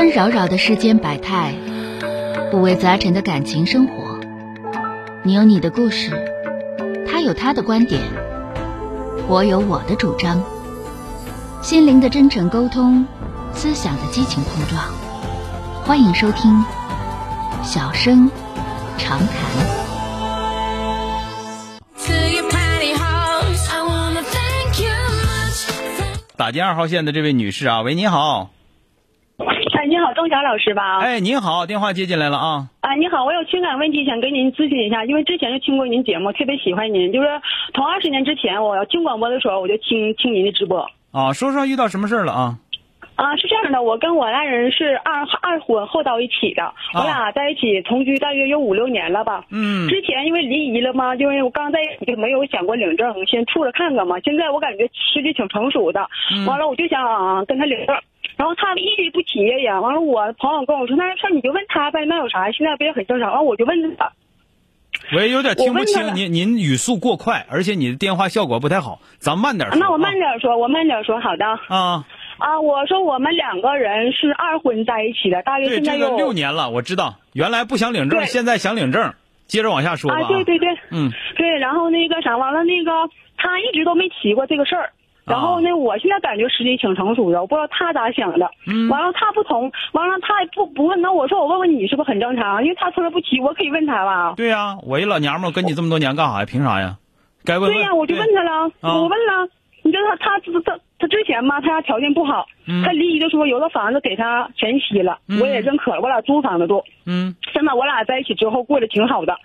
纷扰扰的世间百态，五味杂陈的感情生活。你有你的故事，他有他的观点，我有我的主张。心灵的真诚沟通，思想的激情碰撞。欢迎收听《小声长谈》。打进二号线的这位女士啊，喂，你好。哎，你好，钟霞老师吧？哎，您好，电话接进来了啊。啊，你好，我有情感问题想跟您咨询一下，因为之前就听过您节目，特别喜欢您。就是从二十年之前，我要听广播的时候，我就听听您的直播。啊，说说遇到什么事了啊？啊，是这样的，我跟我爱人是二二婚后到一起的，我俩在一起同居大约有五六年了吧。嗯。之前因为离异了嘛，因为我刚在一起就没有想过领证，先处着看看嘛。现在我感觉时机挺成熟的，完了我就想跟他领证。然后他一直不提呀，完了我朋友跟我说，那事你就问他呗，那有啥？现在不也很正常？完了我就问他。我也有点听不清，您您语速过快，而且你的电话效果不太好，咱慢点说。那我慢点说，我慢点说，好的。啊。啊，我说我们两个人是二婚在一起的，大约现在有六年了。我知道，原来不想领证，现在想领证。接着往下说吧。啊，对对对，嗯，对。然后那个啥，完了那个他一直都没提过这个事儿。然后呢，我现在感觉时机挺成熟的，我不知道他咋想的。嗯。完了他不同，完了他也不不问，那我说我问问你是不是很正常？因为他从来不提，我可以问他吧。对呀，我一老娘们跟你这么多年干啥呀？凭啥呀？该问。对呀，我就问他了，我问了。你知道他他他他之前嘛，他家条件不好，他离异的时候有了房子给他前妻了，我也认可了，我俩租房子住。嗯，现在我俩在一起之后过得挺好的，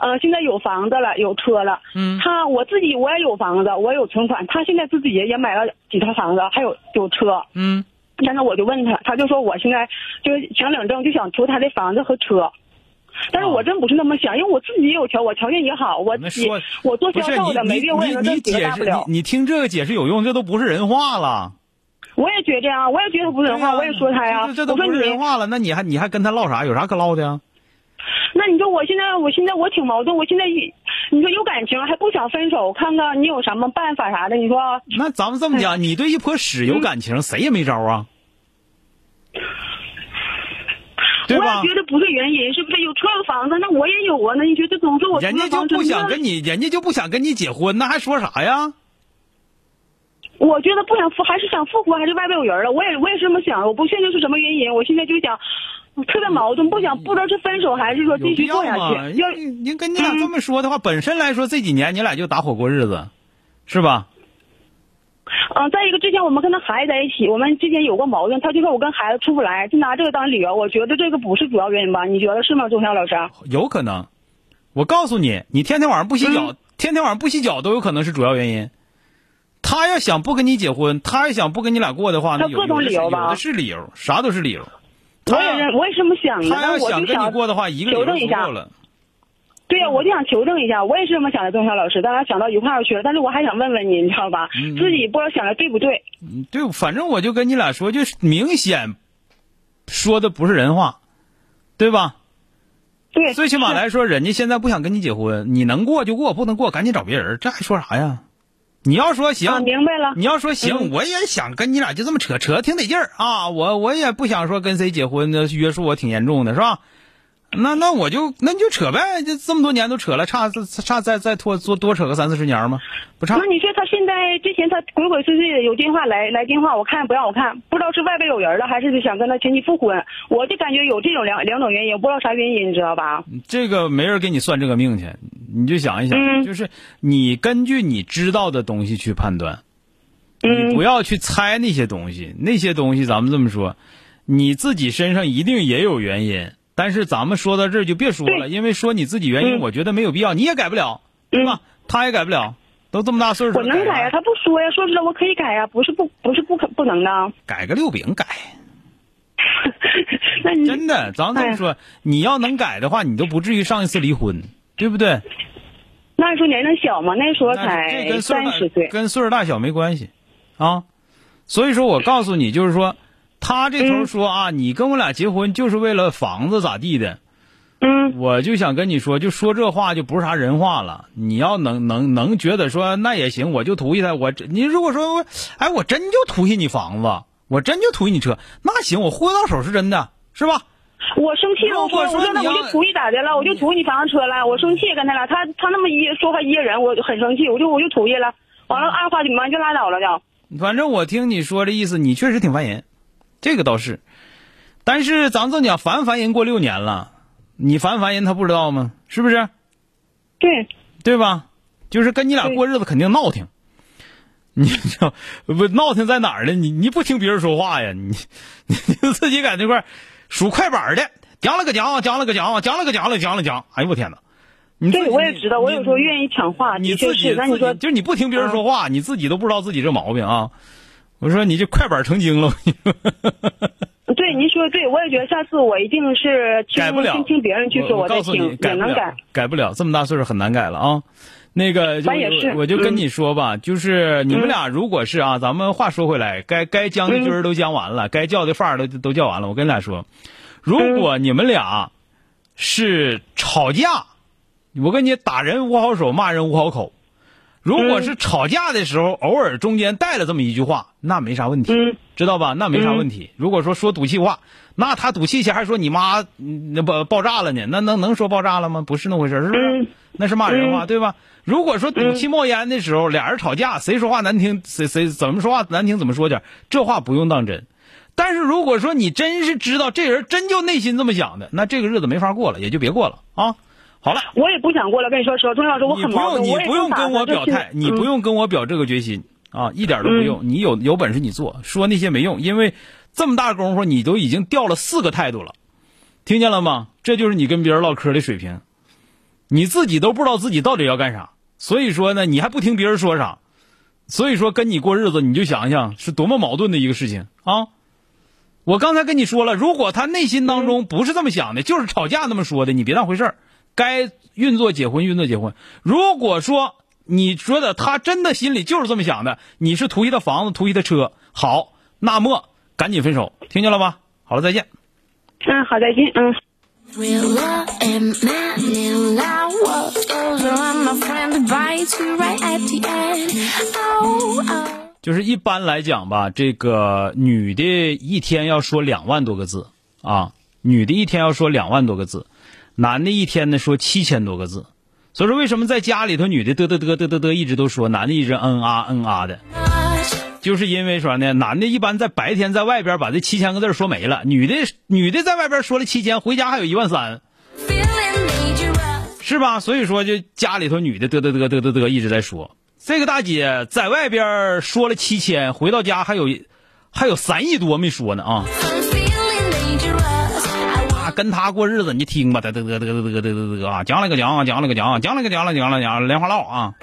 呃，现在有房子了，有车了。嗯，他我自己我也有房子，我有存款，他现在自己也买了几套房子，还有有车。嗯，现在我就问他，他就说我现在就是想领证，就想图他的房子和车。但是我真不是那么想，因为我自己也有条，我条件也好，我自己我做销售的，没病我也能挣几个大不了。你听这个解释有用？这都不是人话了。我也觉得啊，我也觉得不是人话，我也说他呀。这都不是人话了，那你还你还跟他唠啥？有啥可唠的呀？那你说我现在，我现在我挺矛盾。我现在你说有感情还不想分手，看看你有什么办法啥的？你说？那咱们这么讲，你对一坨屎有感情，谁也没招啊。我也觉得不是原因，是不是有车有房子？那我也有啊。那你觉得总是我人家就不想跟你，人家就不想跟你结婚，那还说啥呀？我觉得不想复，还是想复活，还是外边有人了？我也我也是这么想。我不确定是什么原因？我现在就想，特别矛盾，不想不知道是分手还是说继续过下去。要您跟你俩这么说的话，本身来说这几年你俩就打火过日子，是吧？嗯，再一个，之前我们跟他孩子在一起，我们之前有过矛盾，他就说我跟孩子出不来，就拿这个当理由。我觉得这个不是主要原因吧？你觉得是吗，钟晓老师？有可能，我告诉你，你天天晚上不洗脚，天天晚上不洗脚都有可能是主要原因。他要想不跟你结婚，他要想不跟你俩过的话，那各种理由吧，有的是理由，啥都是理由。我也是，我也这么想的。他要想跟你过的话，一个理由就够了。对呀，我就想求证一下，我也是这么想的，钟晓老师，咱俩想到一块儿去了。但是我还想问问你，你知道吧？自己不知道想的对不对？嗯，对，反正我就跟你俩说，就是明显说的不是人话，对吧？对。最起码来说，人家现在不想跟你结婚，你能过就过，不能过赶紧找别人，这还说啥呀？你要说行，明白了。你要说行，我也想跟你俩就这么扯扯，挺得劲儿啊！我我也不想说跟谁结婚的约束我挺严重的，是吧？那那我就那你就扯呗，这这么多年都扯了，差差再再拖多多扯个三四十年吗？不差。那你说他现在之前他鬼鬼祟祟的有电话来来电话，我看不让我看，不知道是外边有人了，还是想跟他前妻复婚。我就感觉有这种两两种原因，不知道啥原因，你知道吧？这个没人给你算这个命去，你就想一想，就是你根据你知道的东西去判断，你不要去猜那些东西，那些东西咱们这么说，你自己身上一定也有原因。但是咱们说到这儿就别说了，因为说你自己原因，我觉得没有必要，你也改不了，对吧？他也改不了，都这么大岁数。我能改呀，他不说呀，说出来我可以改呀，不是不不是不可不能的。改个六饼改。那你真的，咱这么说，你要能改的话，你都不至于上一次离婚，对不对？那时候年龄小嘛，那时候才三十岁，跟岁数大小没关系，啊。所以说我告诉你，就是说。他这头说啊，你跟我俩结婚就是为了房子咋地的？嗯，我就想跟你说，就说这话就不是啥人话了。你要能能能觉得说那也行，我就图一他。我你如果说，哎，我真就图意你房子，我真就图你车，那行，我忽悠到手是真的，是吧？我生气了，我说我说那我就图你咋的了？我就图你房车了，我生气跟他俩，他他那么一说话噎人，我就很生气，我就我就图意了。完了，二话不完就拉倒了就。反正我听你说这意思，你确实挺烦人，这个倒是。但是咱这讲烦不烦人过六年了，你烦不烦人他不知道吗？是不是？对，对吧？就是跟你俩过日子肯定闹挺，你这不？闹挺在哪儿呢？你你不听别人说话呀？你你就自己在那块儿数快板的，讲了个讲，讲了个讲，讲了个讲了讲了讲。哎呦我天哪！你对，我也知道，我有时候愿意抢话，你自己是。那你说就是你不听别人说话，你自己都不知道自己这毛病啊！我说你这快板成精了，对，您说的对，我也觉得下次我一定是听改不了。听听别人去说，再我告诉你，听也改不了能改。，改不了，这么大岁数很难改了啊。那个就也是我就跟嗯你说吧，就是你们嗯俩如果是啊，咱们话说回来，该该将的军儿都将完了，该叫的范儿都都叫完了。我跟你俩说，如果你们俩是吵架，我跟你打人无好手，骂人无好口。如果是吵架的时候，偶尔中间带了这么一句话，那没啥问题，嗯知道吧？那没啥问题。如果说说赌气话，那他赌气前还说你妈嗯那爆爆炸了呢，那能能说爆炸了吗？不是那回事，是不是？嗯那是骂人话，嗯对吧？如果说赌气冒烟的时候，俩人吵架，谁说话难听，谁谁怎么说话难听怎么说点，这话不用当真。但是如果说你真是知道这人真就内心这么想的，那这个日子没法过了，也就别过了啊。好了。我也不想过了，跟你说实话，钟老师，我你不用，很矛盾，你不用跟我表态，你不用。用跟我表这个决心啊，一点都不用。你有有本事你做，说那些没用，因为这么大功夫你都已经掉了四个态度了，听见了吗？这就是你跟别人唠嗑的水平，你自己都不知道自己到底要干啥，所以说呢，你还不听别人说啥，所以说跟你过日子，你就想想是多么矛盾的一个事情啊！我刚才跟你说了，如果他内心当中不是这么想的，就是吵架那么说的，你别当回事儿。该运作结婚，运作结婚。如果说你说的他真的心里就是这么想的，你是图一他房子，图一他车，好，那么赶紧分手，听见了吧？好了，再见。嗯，好，再见，嗯。Oh, oh. 就是一般来讲吧，这个女的一天要说两万多个字啊，女的一天要说两万多个字，男的一天呢说七千多个字。所以说，为什么在家里头女的嘚嘚嘚嘚嘚嘚一直都说，男的一直嗯啊嗯啊的，就是因为说呢，男的一般在白天在外边把这七千个字说没了，女的女的在外边说了七千，回家还有一万三，是吧？所以说，就家里头女的嘚嘚嘚嘚嘚嘚一直在说。这个大姐在外边说了七千，回到家还有还有三亿多没说呢啊！跟他过日子你就听吧，得得得得得得得得啊，讲了个讲，讲了个讲，讲了个讲了讲了讲，莲花落啊！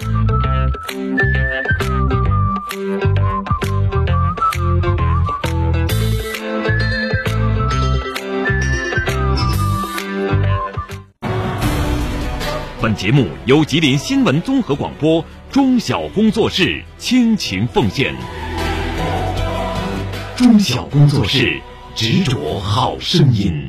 本节目由吉林新闻综合广播中小工作室倾情奉献。中小工作室执着好声音。